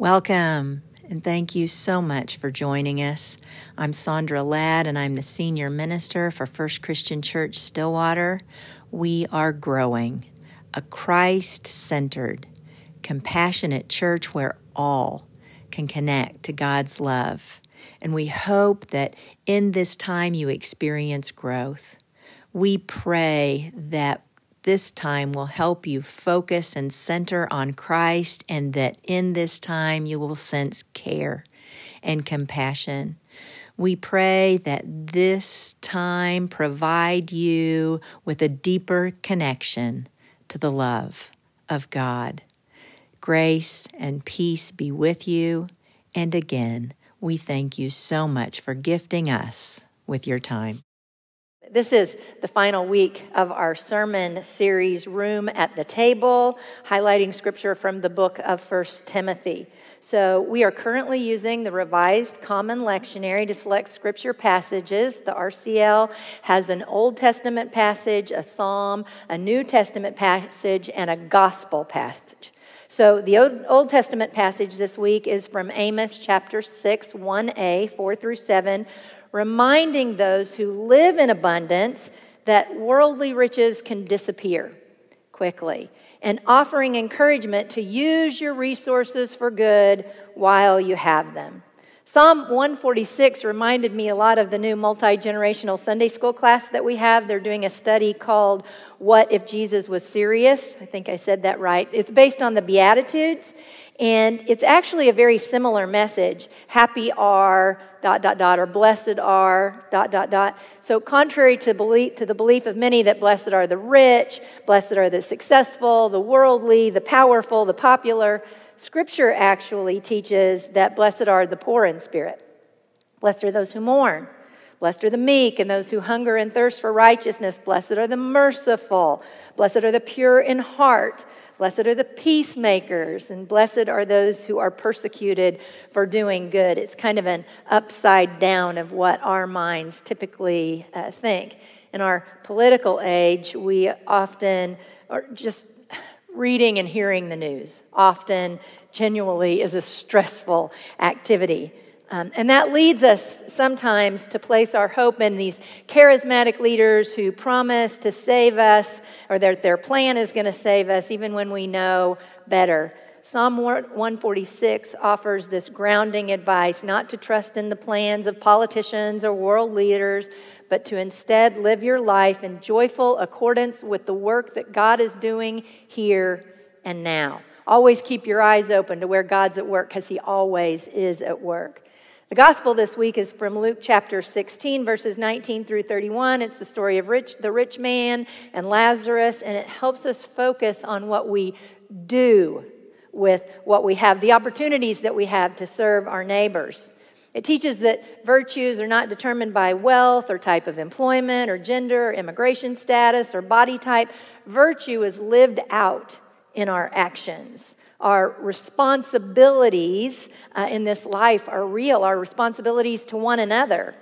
Welcome, and thank you so much for joining us. I'm Sandra Ladd, and I'm the senior minister for First Christian Church Stillwater. We are growing a Christ centered, compassionate church where all can connect to God's love. And we hope that in this time you experience growth. We pray that this time will help you focus and center on Christ, and that in this time you will sense care and compassion. We pray that this time provide you with a deeper connection to the love of God. Grace and peace be with you. And again, we thank you so much for gifting us with your time. This is the final week of our sermon series, Room at the Table, highlighting scripture from the book of First Timothy. So, we are currently using the Revised Common Lectionary to select scripture passages. The RCL has an Old Testament passage, a Psalm, a New Testament passage, and a Gospel passage. So, the Old Testament passage this week is from Amos chapter 6, 1a, 4 through 7 reminding those who live in abundance that worldly riches can disappear quickly, and offering encouragement to use your resources for good while you have them. Psalm 146 reminded me a lot of the new multi generational Sunday school class that we have. They're doing a study called What If Jesus Was Serious? I think I said that right. It's based on the Beatitudes, and it's actually a very similar message. Happy are, dot, dot, dot, or blessed are, dot, dot, dot. So, contrary to, belief, to the belief of many that blessed are the rich, blessed are the successful, the worldly, the powerful, the popular, Scripture actually teaches that blessed are the poor in spirit. Blessed are those who mourn. Blessed are the meek and those who hunger and thirst for righteousness. Blessed are the merciful. Blessed are the pure in heart. Blessed are the peacemakers, and blessed are those who are persecuted for doing good. It's kind of an upside down of what our minds typically uh, think. In our political age, we often are just reading and hearing the news, often genuinely is a stressful activity. Um, and that leads us sometimes to place our hope in these charismatic leaders who promise to save us or that their plan is going to save us even when we know better. Psalm 146 offers this grounding advice not to trust in the plans of politicians or world leaders, but to instead live your life in joyful accordance with the work that God is doing here and now. Always keep your eyes open to where God's at work because He always is at work. The gospel this week is from Luke chapter 16, verses 19 through 31. It's the story of rich, the rich man and Lazarus, and it helps us focus on what we do with what we have, the opportunities that we have to serve our neighbors. It teaches that virtues are not determined by wealth or type of employment or gender or immigration status or body type. Virtue is lived out in our actions. Our responsibilities uh, in this life are real, our responsibilities to one another.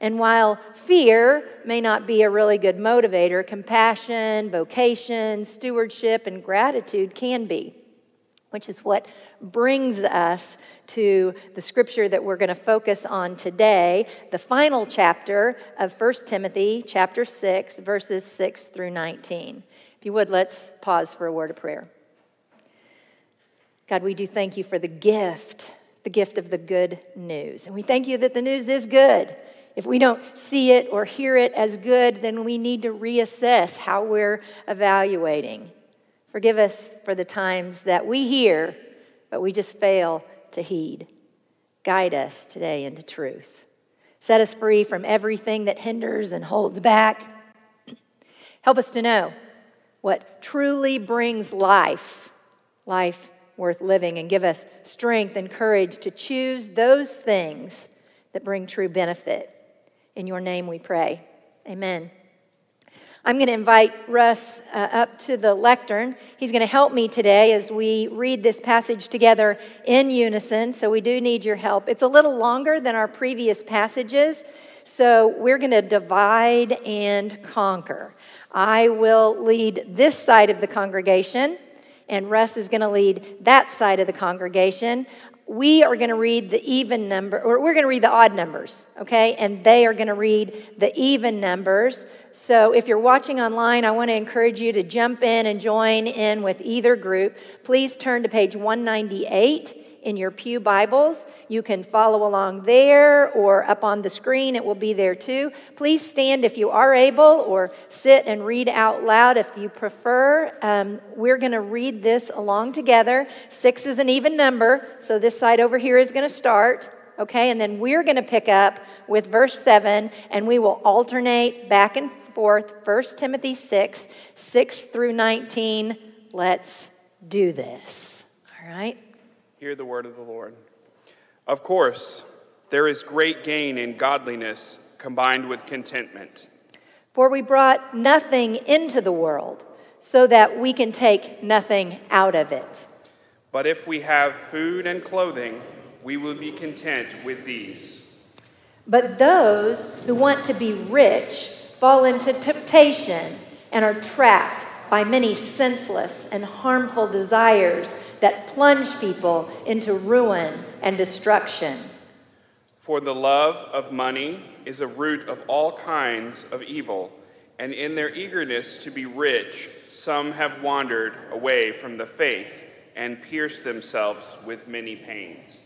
And while fear may not be a really good motivator, compassion, vocation, stewardship, and gratitude can be, which is what brings us to the scripture that we're going to focus on today, the final chapter of 1 Timothy, chapter 6, verses 6 through 19. If you would, let's pause for a word of prayer. God, we do thank you for the gift, the gift of the good news. And we thank you that the news is good. If we don't see it or hear it as good, then we need to reassess how we're evaluating. Forgive us for the times that we hear, but we just fail to heed. Guide us today into truth. Set us free from everything that hinders and holds back. Help us to know what truly brings life, life worth living and give us strength and courage to choose those things that bring true benefit. In your name we pray. Amen. I'm going to invite Russ uh, up to the lectern. He's going to help me today as we read this passage together in unison. So we do need your help. It's a little longer than our previous passages, so we're going to divide and conquer. I will lead this side of the congregation and Russ is going to lead that side of the congregation. We are going to read the even number, or we're going to read the odd numbers, okay? And they are going to read the even numbers. So if you're watching online, I want to encourage you to jump in and join in with either group. Please turn to page 198 in your Pew Bibles. You can follow along there or up on the screen, it will be there too. Please stand if you are able or sit and read out loud if you prefer. Um, we're going to read this along together. Six is an even number, so this side over here is going to start. Okay, and then we're going to pick up with verse 7, and we will alternate back and forth 1 Timothy 6, 6 through 19. Let's do this. All right? Hear the word of the Lord. Of course, there is great gain in godliness combined with contentment. For we brought nothing into the world, so that we can take nothing out of it. But if we have food and clothing, we will be content with these. But those who want to be rich fall into temptation and are trapped by many senseless and harmful desires that plunge people into ruin and destruction. For the love of money is a root of all kinds of evil, and in their eagerness to be rich, some have wandered away from the faith and pierced themselves with many pains.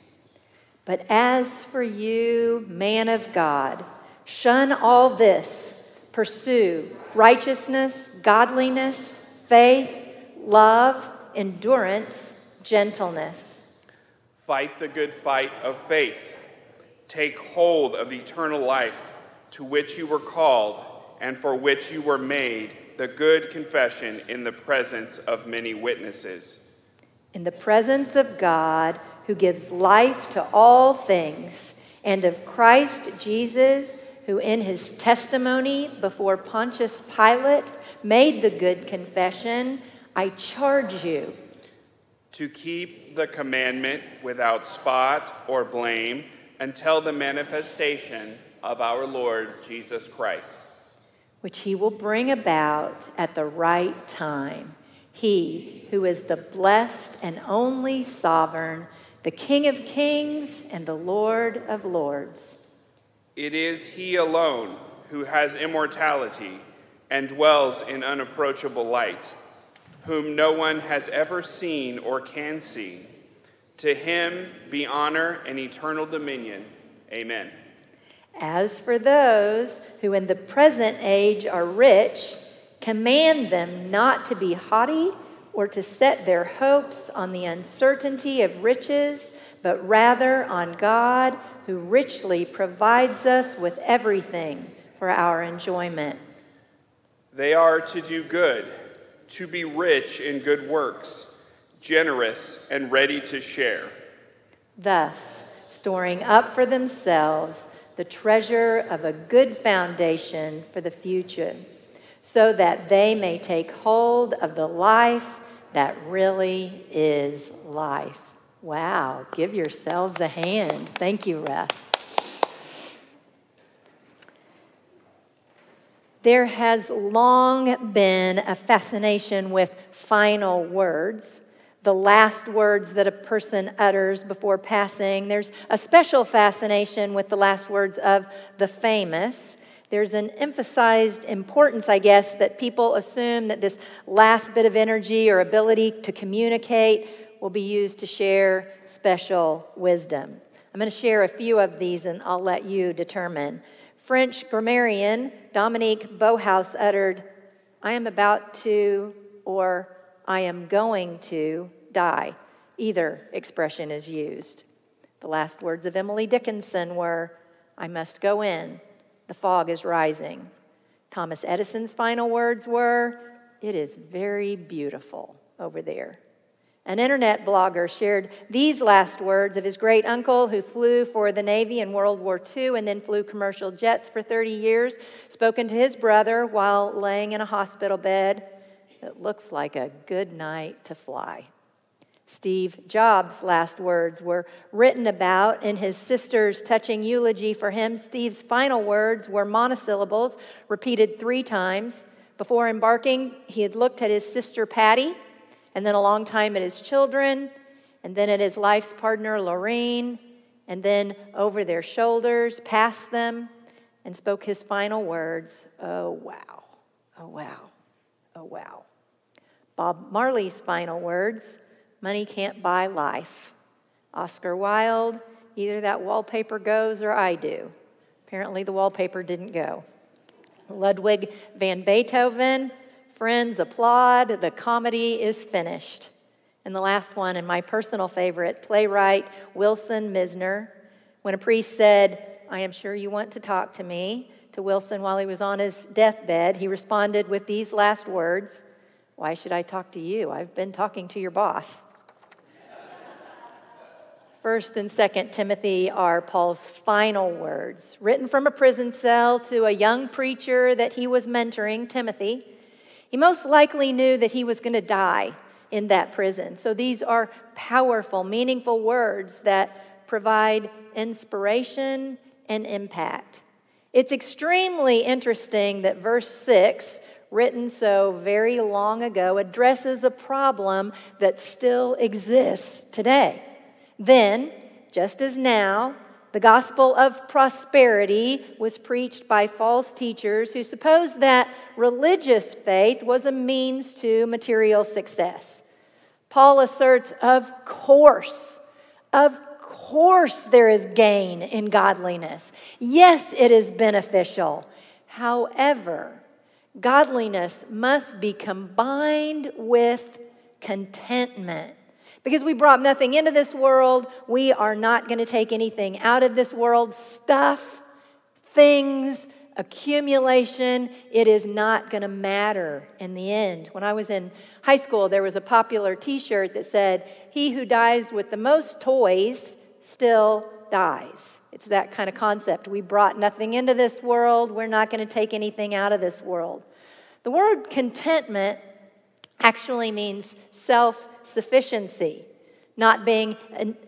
But as for you, man of God, shun all this, pursue righteousness, godliness, faith, love, endurance gentleness. Fight the good fight of faith. Take hold of eternal life to which you were called and for which you were made the good confession in the presence of many witnesses. In the presence of God, who gives life to all things, and of Christ Jesus, who in his testimony before Pontius Pilate made the good confession, I charge you to keep the commandment without spot or blame until the manifestation of our Lord Jesus Christ, which he will bring about at the right time. He who is the blessed and only sovereign, the King of kings and the Lord of lords. It is he alone who has immortality and dwells in unapproachable light whom no one has ever seen or can see. To him be honor and eternal dominion. Amen. As for those who in the present age are rich, command them not to be haughty or to set their hopes on the uncertainty of riches, but rather on God who richly provides us with everything for our enjoyment. They are to do good to be rich in good works, generous and ready to share. Thus, storing up for themselves the treasure of a good foundation for the future, so that they may take hold of the life that really is life. Wow, give yourselves a hand. Thank you, Russ. There has long been a fascination with final words, the last words that a person utters before passing. There's a special fascination with the last words of the famous. There's an emphasized importance, I guess, that people assume that this last bit of energy or ability to communicate will be used to share special wisdom. I'm going to share a few of these and I'll let you determine. French grammarian Dominique Bouhours uttered, I am about to or I am going to die. Either expression is used. The last words of Emily Dickinson were, I must go in, the fog is rising. Thomas Edison's final words were, It is very beautiful over there. An internet blogger shared these last words of his great uncle who flew for the Navy in World War II and then flew commercial jets for 30 years, spoken to his brother while laying in a hospital bed. It looks like a good night to fly. Steve Jobs' last words were written about in his sister's touching eulogy for him. Steve's final words were monosyllables, repeated three times. Before embarking, he had looked at his sister Patty and then a long time at his children, and then at his life's partner, Laurene, and then over their shoulders, past them, and spoke his final words Oh, wow, oh, wow, oh, wow. Bob Marley's final words Money can't buy life. Oscar Wilde, either that wallpaper goes or I do. Apparently, the wallpaper didn't go. Ludwig van Beethoven, friends applaud, the comedy is finished. And the last one, and my personal favorite, playwright Wilson Mizner, when a priest said, I am sure you want to talk to me, to Wilson while he was on his deathbed, he responded with these last words Why should I talk to you? I've been talking to your boss. First and Second Timothy are Paul's final words, written from a prison cell to a young preacher that he was mentoring, Timothy. He most likely knew that he was going to die in that prison. So these are powerful, meaningful words that provide inspiration and impact. It's extremely interesting that verse 6, written so very long ago, addresses a problem that still exists today. Then, just as now, the gospel of prosperity was preached by false teachers who supposed that religious faith was a means to material success. Paul asserts, of course, of course, there is gain in godliness. Yes, it is beneficial. However, godliness must be combined with contentment. Because we brought nothing into this world, we are not going to take anything out of this world. Stuff, things, accumulation, it is not going to matter in the end. When I was in high school, there was a popular t shirt that said, He who dies with the most toys still dies. It's that kind of concept. We brought nothing into this world, we're not going to take anything out of this world. The word contentment actually means self sufficiency, not being,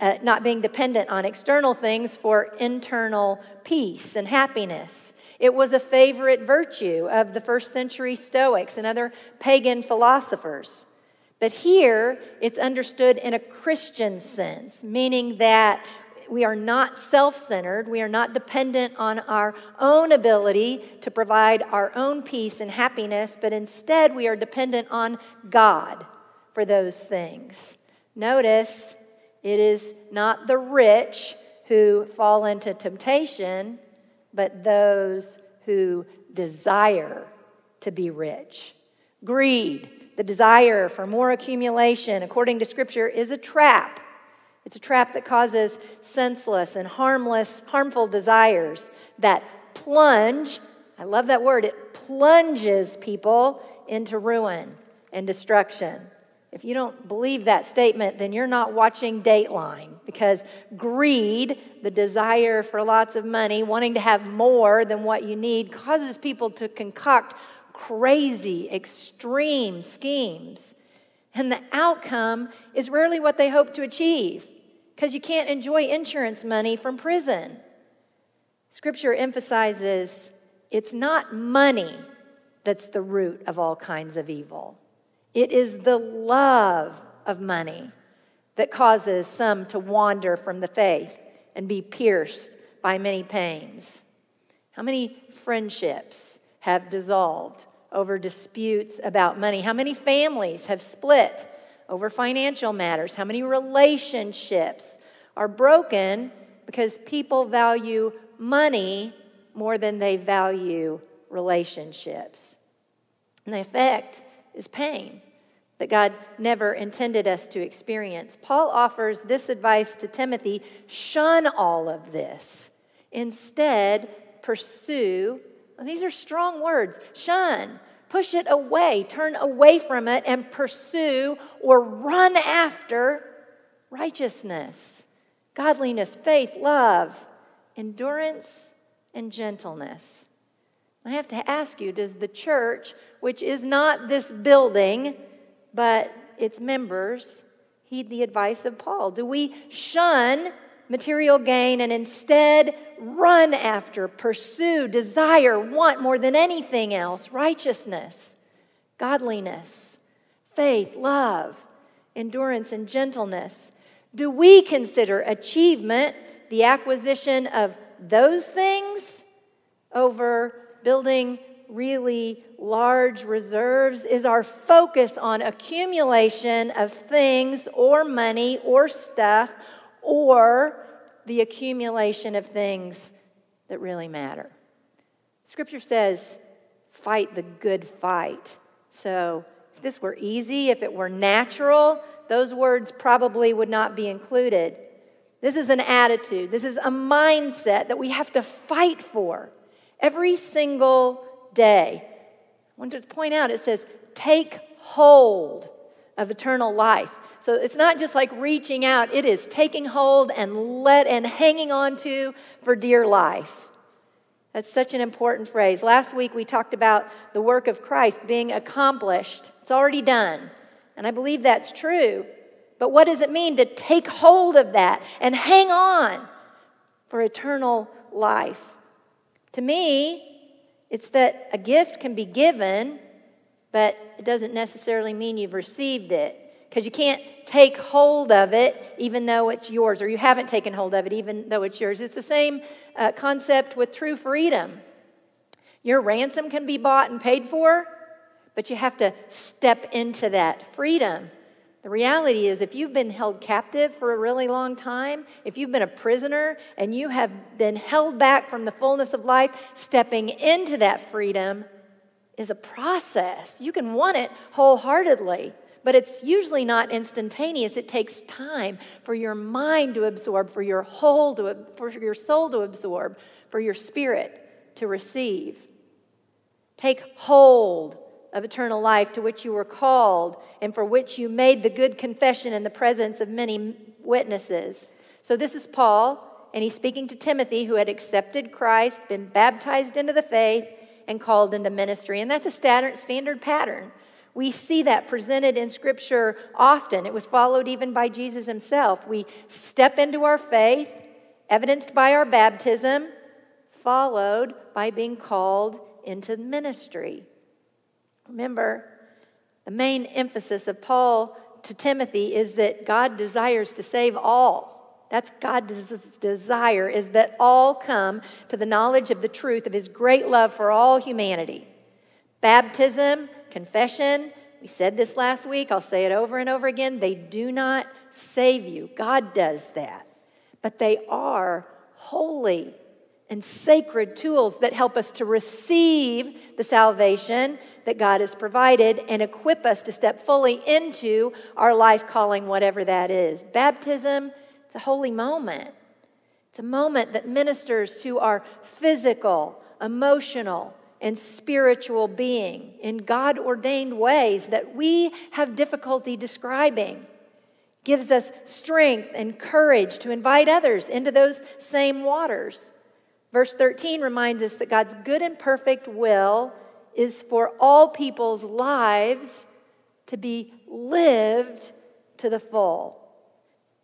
uh, not being dependent on external things for internal peace and happiness. It was a favorite virtue of the first century Stoics and other pagan philosophers. But here, it's understood in a Christian sense, meaning that we are not self centered. We are not dependent on our own ability to provide our own peace and happiness, but instead we are dependent on God for those things. Notice it is not the rich who fall into temptation, but those who desire to be rich. Greed, the desire for more accumulation, according to Scripture, is a trap. It's a trap that causes senseless and harmless, harmful desires that plunge. I love that word. It plunges people into ruin and destruction. If you don't believe that statement, then you're not watching Dateline because greed, the desire for lots of money, wanting to have more than what you need, causes people to concoct crazy, extreme schemes. And the outcome is rarely what they hope to achieve because you can't enjoy insurance money from prison. Scripture emphasizes it's not money that's the root of all kinds of evil. It is the love of money that causes some to wander from the faith and be pierced by many pains. How many friendships have dissolved over disputes about money? How many families have split over financial matters? How many relationships are broken because people value money more than they value relationships? And the effect is pain that God never intended us to experience. Paul offers this advice to Timothy shun all of this. Instead, pursue. These are strong words shun, push it away, turn away from it, and pursue or run after righteousness, godliness, faith, love, endurance, and gentleness. I have to ask you does the church, which is not this building, but its members, heed the advice of Paul? Do we shun material gain and instead run after, pursue, desire, want more than anything else righteousness, godliness, faith, love, endurance, and gentleness. Do we consider achievement the acquisition of those things over building really large reserves? Is our focus on accumulation of things or money or stuff or the accumulation of things that really matter? Scripture says, fight the good fight. So, if this were easy, if it were natural, those words probably would not be included. This is an attitude, this is a mindset that we have to fight for every single day. I want to point out it says, take hold of eternal life. So it's not just like reaching out, it is taking hold and let and hanging on to for dear life. That's such an important phrase. Last week we talked about the work of Christ being accomplished. It's already done. And I believe that's true. But what does it mean to take hold of that and hang on for eternal life? To me, it's that a gift can be given, but it doesn't necessarily mean you've received it. Because you can't take hold of it even though it's yours, or you haven't taken hold of it even though it's yours. It's the same uh, concept with true freedom. Your ransom can be bought and paid for, but you have to step into that freedom. The reality is, if you've been held captive for a really long time, if you've been a prisoner and you have been held back from the fullness of life, stepping into that freedom is a process. You can want it wholeheartedly, but it's usually not instantaneous. It takes time for your mind to absorb, for your whole to, for your soul to absorb, for your spirit to receive. Take hold of eternal life to which you were called and for which you made the good confession in the presence of many witnesses. So, this is Paul, and he's speaking to Timothy, who had accepted Christ, been baptized into the faith, and called into ministry. And that's a standard pattern. We see that presented in Scripture often. It was followed even by Jesus himself. We step into our faith, evidenced by our baptism, followed by being called into ministry. Remember, the main emphasis of Paul to Timothy is that God desires to save all. That's God's desire is that all come to the knowledge of the truth of his great love for all humanity. Baptism, confession, we said this last week, I'll say it over and over again, they do not save you. God does that. But they are holy and sacred tools that help us to receive the salvation that God has provided and equip us to step fully into our life calling, whatever that is. Baptism, it's a holy moment. It's a moment that ministers to our physical, emotional, and spiritual being in God ordained ways that we have difficulty describing. Gives us strength and courage to invite others into those same waters. Verse 13 reminds us that God's good and perfect will is for all people's lives to be lived to the full.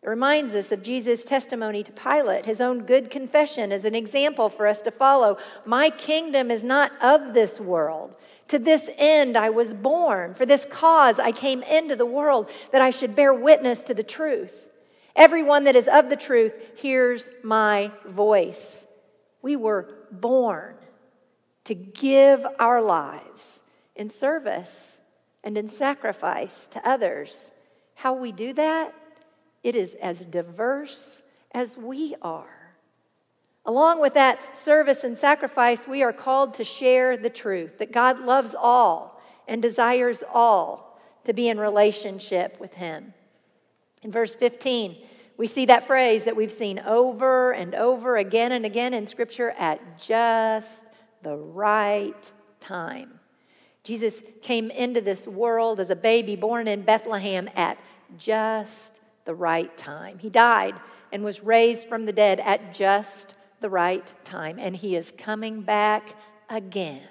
It reminds us of Jesus' testimony to Pilate, his own good confession as an example for us to follow. My kingdom is not of this world. To this end I was born. For this cause I came into the world, that I should bear witness to the truth. Everyone that is of the truth hears my voice. We were born to give our lives in service and in sacrifice to others. How we do that? It is as diverse as we are. Along with that service and sacrifice, we are called to share the truth that God loves all and desires all to be in relationship with Him. In verse 15, we see that phrase that we've seen over and over again and again in Scripture at just the right time. Jesus came into this world as a baby born in Bethlehem at just the right time. He died and was raised from the dead at just the right time. And he is coming back again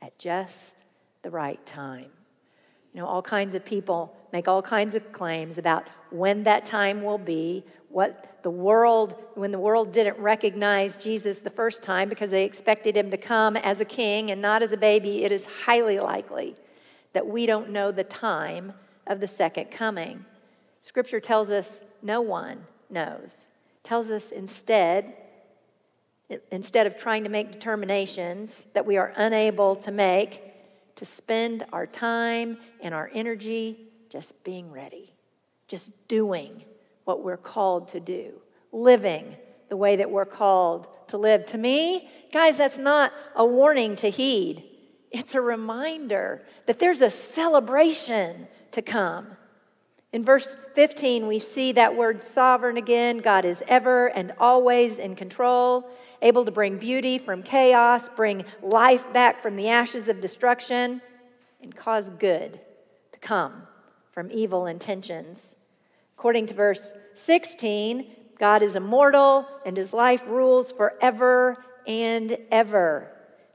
at just the right time. You know, all kinds of people make all kinds of claims about when that time will be, what the world, when the world didn't recognize Jesus the first time because they expected him to come as a king and not as a baby, it is highly likely that we don't know the time of the second coming. Scripture tells us no one knows. Tells us instead, instead of trying to make determinations that we are unable to make, to spend our time and our energy just being ready, just doing what we're called to do, living the way that we're called to live. To me, guys, that's not a warning to heed. It's a reminder that there's a celebration to come. In verse 15, we see that word sovereign again. God is ever and always in control, able to bring beauty from chaos, bring life back from the ashes of destruction, and cause good to come from evil intentions. According to verse 16, God is immortal and his life rules forever and ever.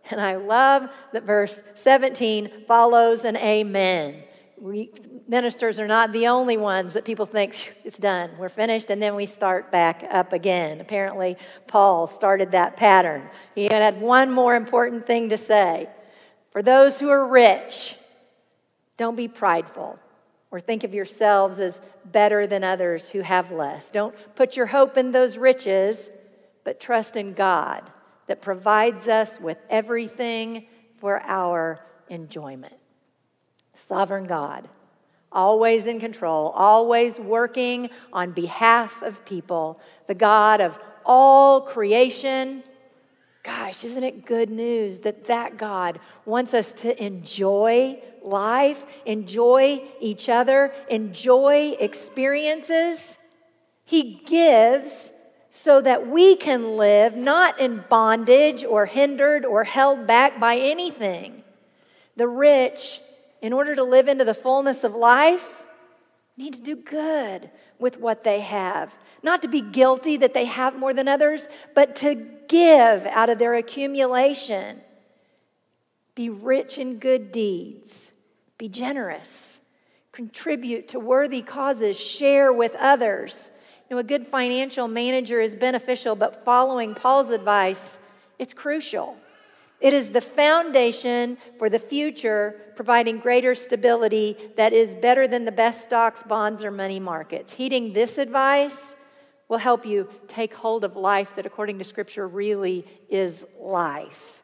And I love that verse 17 follows an amen. We ministers are not the only ones that people think it's done, we're finished, and then we start back up again. Apparently, Paul started that pattern. He had one more important thing to say. For those who are rich, don't be prideful or think of yourselves as better than others who have less. Don't put your hope in those riches, but trust in God that provides us with everything for our enjoyment. Sovereign God, always in control, always working on behalf of people, the God of all creation. Gosh, isn't it good news that that God wants us to enjoy life, enjoy each other, enjoy experiences? He gives so that we can live not in bondage or hindered or held back by anything. The rich, in order to live into the fullness of life, need to do good with what they have. Not to be guilty that they have more than others, but to give out of their accumulation. Be rich in good deeds. Be generous. Contribute to worthy causes. Share with others You know, a good financial manager is beneficial, but following Paul's advice, it's crucial. It is the foundation for the future, providing greater stability that is better than the best stocks, bonds, or money markets. Heeding this advice will help you take hold of life that, according to Scripture, really is life.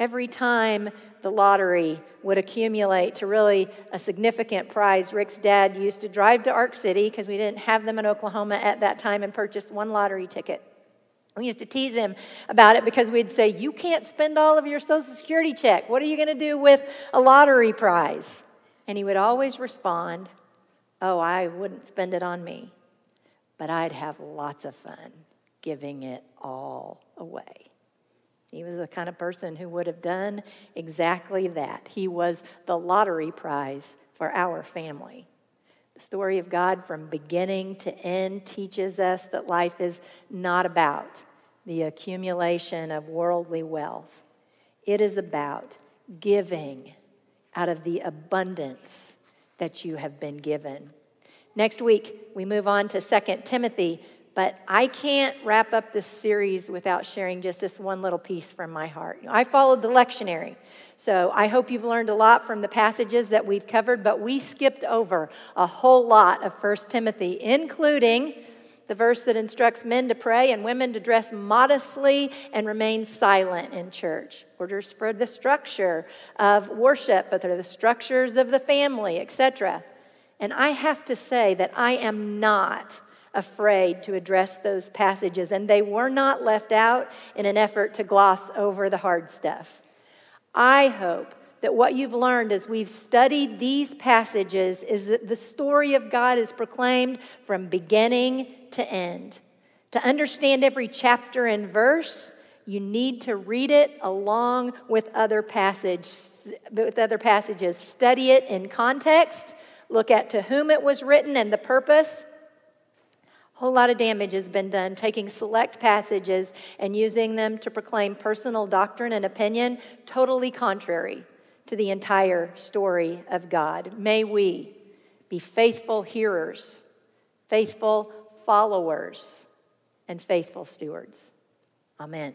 Every time the lottery would accumulate to really a significant prize, Rick's dad used to drive to Ark City because we didn't have them in Oklahoma at that time and purchase one lottery ticket. We used to tease him about it because we'd say, You can't spend all of your Social Security check. What are you going to do with a lottery prize? And he would always respond, Oh, I wouldn't spend it on me, but I'd have lots of fun giving it all away. He was the kind of person who would have done exactly that. He was the lottery prize for our family. The story of God from beginning to end teaches us that life is not about the accumulation of worldly wealth, it is about giving out of the abundance that you have been given. Next week, we move on to 2 Timothy but I can't wrap up this series without sharing just this one little piece from my heart. I followed the lectionary. So I hope you've learned a lot from the passages that we've covered, but we skipped over a whole lot of 1 Timothy, including the verse that instructs men to pray and women to dress modestly and remain silent in church. Orders for the structure of worship, but they're the structures of the family, etc. And I have to say that I am not afraid to address those passages, and they were not left out in an effort to gloss over the hard stuff. I hope that what you've learned as we've studied these passages is that the story of God is proclaimed from beginning to end. To understand every chapter and verse, you need to read it along with other passages, with other passages. Study it in context, look at to whom it was written and the purpose, whole lot of damage has been done taking select passages and using them to proclaim personal doctrine and opinion totally contrary to the entire story of God. May we be faithful hearers, faithful followers, and faithful stewards. Amen.